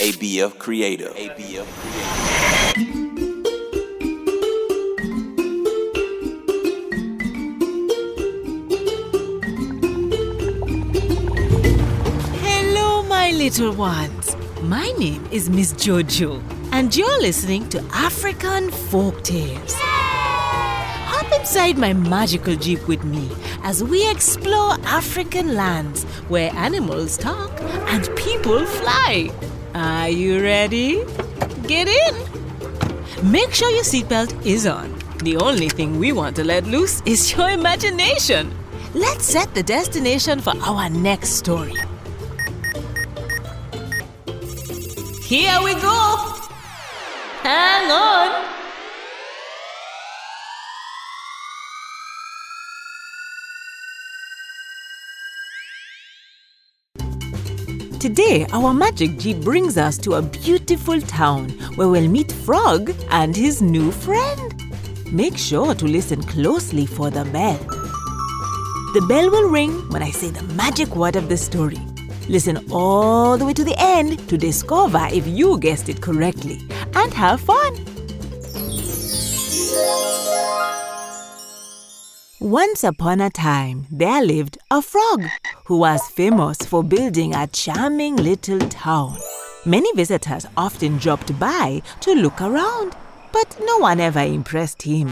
ABF Creative. ABF Creative. Hello, my little ones. My name is Miss Jojo, and you're listening to African Folk Tales. Hop inside my magical jeep with me as we explore African lands where animals talk and people fly. Are you ready? Get in! Make sure your seatbelt is on. The only thing we want to let loose is your imagination. Let's set the destination for our next story. Here we go! Hang on! Today, our magic jeep brings us to a beautiful town where we'll meet Frog and his new friend. Make sure to listen closely for the bell. The bell will ring when I say the magic word of the story. Listen all the way to the end to discover if you guessed it correctly and have fun. Once upon a time, there lived a frog who was famous for building a charming little town. Many visitors often dropped by to look around, but no one ever impressed him.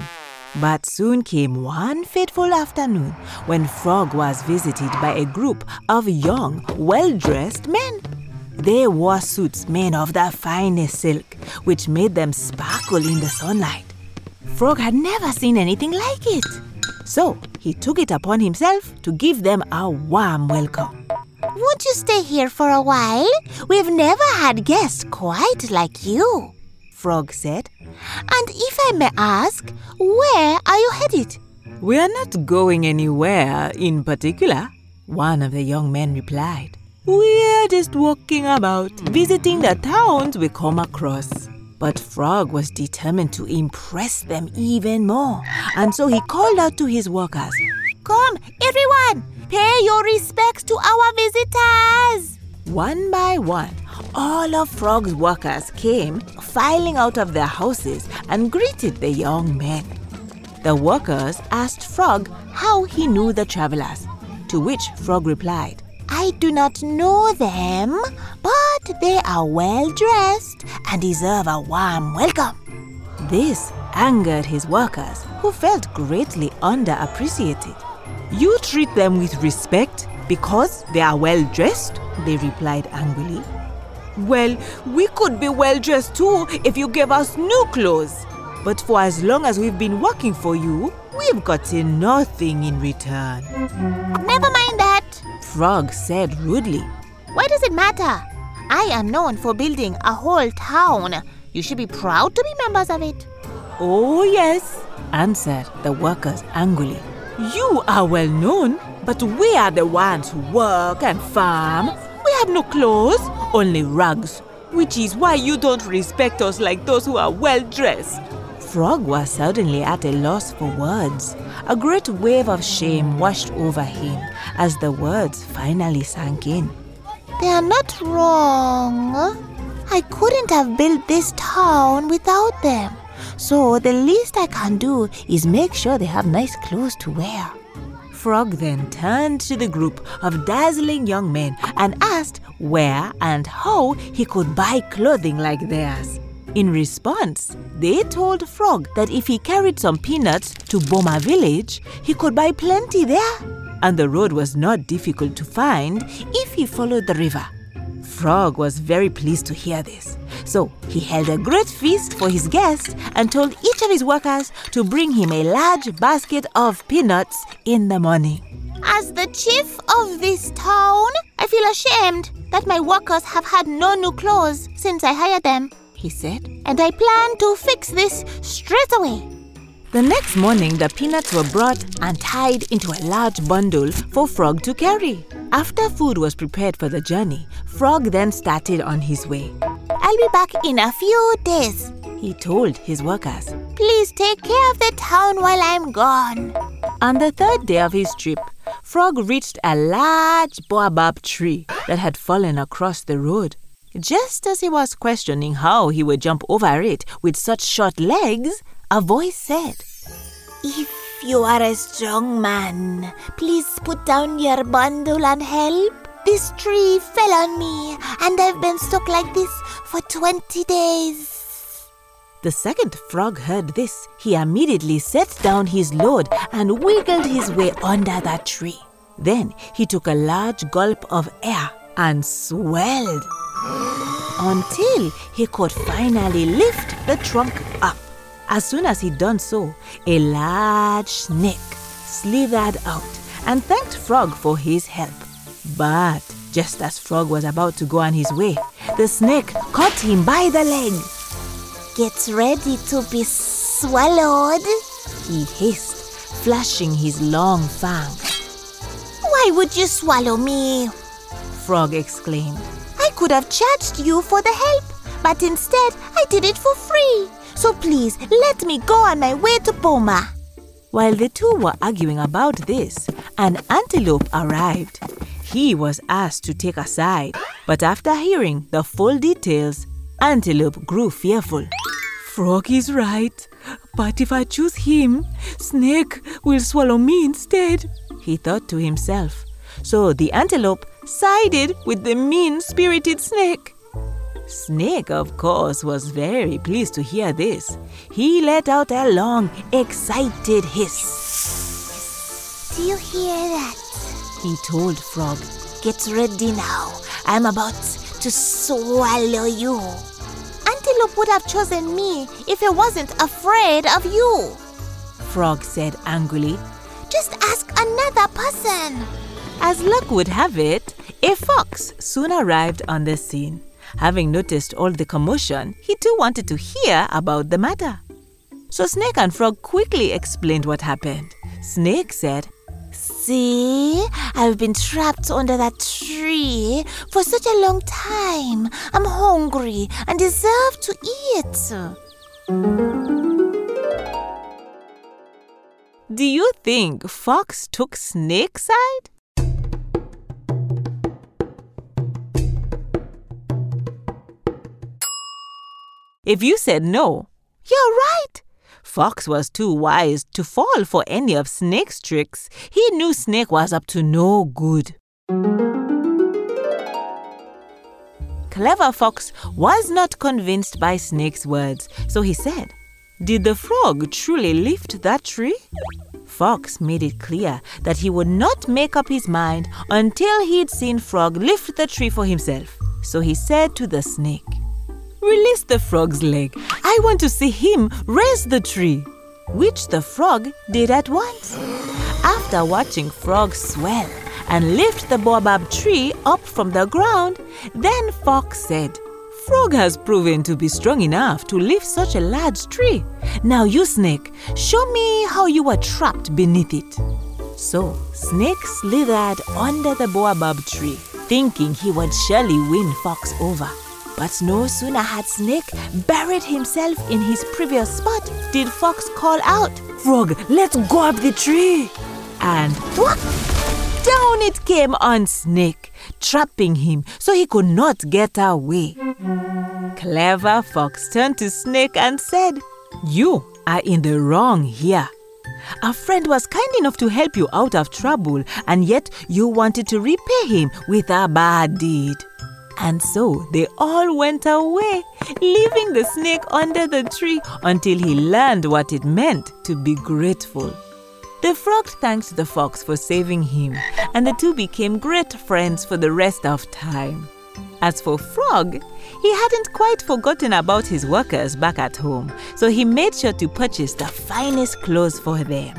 But soon came one fateful afternoon when Frog was visited by a group of young, well dressed men. They wore suits made of the finest silk, which made them sparkle in the sunlight. Frog had never seen anything like it. So he took it upon himself to give them a warm welcome. Won't you stay here for a while? We've never had guests quite like you. Frog said, And if I may ask, where are you headed? We are not going anywhere in particular, one of the young men replied. We're just walking about, visiting the towns we come across. But Frog was determined to impress them even more, and so he called out to his workers. Come, everyone, pay your respects to our visitors. One by one, all of Frog's workers came, filing out of their houses, and greeted the young men. The workers asked Frog how he knew the travelers, to which Frog replied, I do not know them, but they are well dressed and deserve a warm welcome. This angered his workers, who felt greatly underappreciated. You treat them with respect because they are well dressed, they replied angrily. Well, we could be well dressed too if you gave us new clothes. But for as long as we've been working for you, we've gotten nothing in return. Never mind that. Frog said rudely. Why does it matter? I am known for building a whole town. You should be proud to be members of it. Oh, yes, answered the workers angrily. You are well known, but we are the ones who work and farm. We have no clothes, only rags, which is why you don't respect us like those who are well dressed. Frog was suddenly at a loss for words. A great wave of shame washed over him as the words finally sank in. They are not wrong. I couldn't have built this town without them. So the least I can do is make sure they have nice clothes to wear. Frog then turned to the group of dazzling young men and asked where and how he could buy clothing like theirs. In response, they told Frog that if he carried some peanuts to Boma village, he could buy plenty there. And the road was not difficult to find if he followed the river. Frog was very pleased to hear this. So he held a great feast for his guests and told each of his workers to bring him a large basket of peanuts in the morning. As the chief of this town, I feel ashamed that my workers have had no new clothes since I hired them, he said, and I plan to fix this straight away. The next morning, the peanuts were brought and tied into a large bundle for Frog to carry. After food was prepared for the journey, Frog then started on his way. I'll be back in a few days, He told his workers. Please take care of the town while I'm gone. On the third day of his trip, Frog reached a large baobab tree that had fallen across the road. Just as he was questioning how he would jump over it with such short legs, a voice said, If you are a strong man, please put down your bundle and help. This tree fell on me, and I've been stuck like this for 20 days. The second frog heard this. He immediately set down his load and wiggled his way under that tree. Then he took a large gulp of air and swelled until he could finally lift the trunk up. As soon as he'd done so, a large snake slithered out and thanked Frog for his help. But just as Frog was about to go on his way, the snake caught him by the leg. Get ready to be swallowed, he hissed, flashing his long fangs. Why would you swallow me? Frog exclaimed. I could have charged you for the help, but instead I did it for free. So please let me go on my way to Boma. While the two were arguing about this, an antelope arrived. He was asked to take a side, but after hearing the full details, Antelope grew fearful. Frog is right, but if I choose him, Snake will swallow me instead, he thought to himself. So the antelope sided with the mean spirited snake. Snake, of course, was very pleased to hear this. He let out a long, excited hiss. Do you hear that? He told Frog. Get ready now. I'm about to swallow you. Antelope would have chosen me if it wasn't afraid of you. Frog said angrily. Just ask another person. As luck would have it, a fox soon arrived on the scene. Having noticed all the commotion, he too wanted to hear about the matter. So Snake and Frog quickly explained what happened. Snake said, See, I've been trapped under that tree for such a long time. I'm hungry and deserve to eat. Do you think Fox took Snake's side? If you said no, you're right. Fox was too wise to fall for any of Snake's tricks. He knew Snake was up to no good. Clever Fox was not convinced by Snake's words, so he said, Did the frog truly lift that tree? Fox made it clear that he would not make up his mind until he'd seen Frog lift the tree for himself. So he said to the snake, Release the frog's leg. I want to see him raise the tree. Which the frog did at once. After watching Frog swell and lift the baobab tree up from the ground, then Fox said, Frog has proven to be strong enough to lift such a large tree. Now, you, Snake, show me how you were trapped beneath it. So, Snake slithered under the baobab tree, thinking he would surely win Fox over. But no sooner had Snake buried himself in his previous spot did Fox call out, Frog, let's go up the tree! And whoop, down it came on Snake, trapping him so he could not get away. Clever Fox turned to Snake and said, You are in the wrong here. A friend was kind enough to help you out of trouble, and yet you wanted to repay him with a bad deed. And so they all went away, leaving the snake under the tree until he learned what it meant to be grateful. The frog thanked the fox for saving him, and the two became great friends for the rest of time. As for Frog, he hadn't quite forgotten about his workers back at home, so he made sure to purchase the finest clothes for them.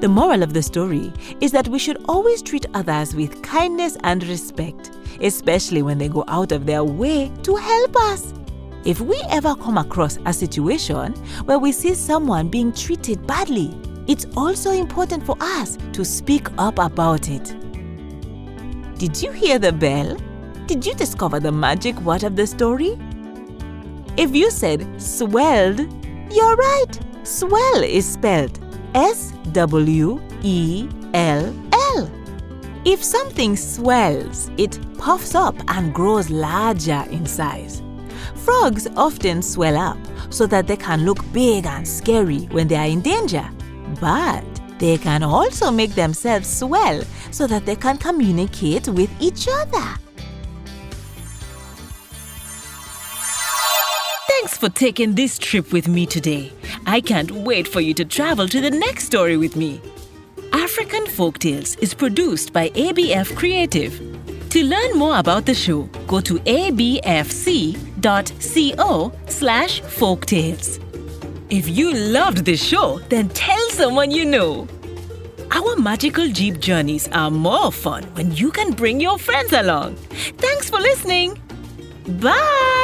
The moral of the story is that we should always treat others with kindness and respect, especially when they go out of their way to help us. If we ever come across a situation where we see someone being treated badly, it's also important for us to speak up about it. Did you hear the bell? Did you discover the magic word of the story? If you said swelled, You're right. Swell is spelled S W E L L. If something swells, it puffs up and grows larger in size. Frogs often swell up so that they can look big and scary when they are in danger. But they can also make themselves swell so that they can communicate with each other. For taking this trip with me today. I can't wait for you to travel to the next story with me. African Folktales is produced by ABF Creative. To learn more about the show, go to abfc.co slash folktales. If you loved this show, then tell someone you know. Our magical Jeep journeys are more fun when you can bring your friends along. Thanks for listening. Bye!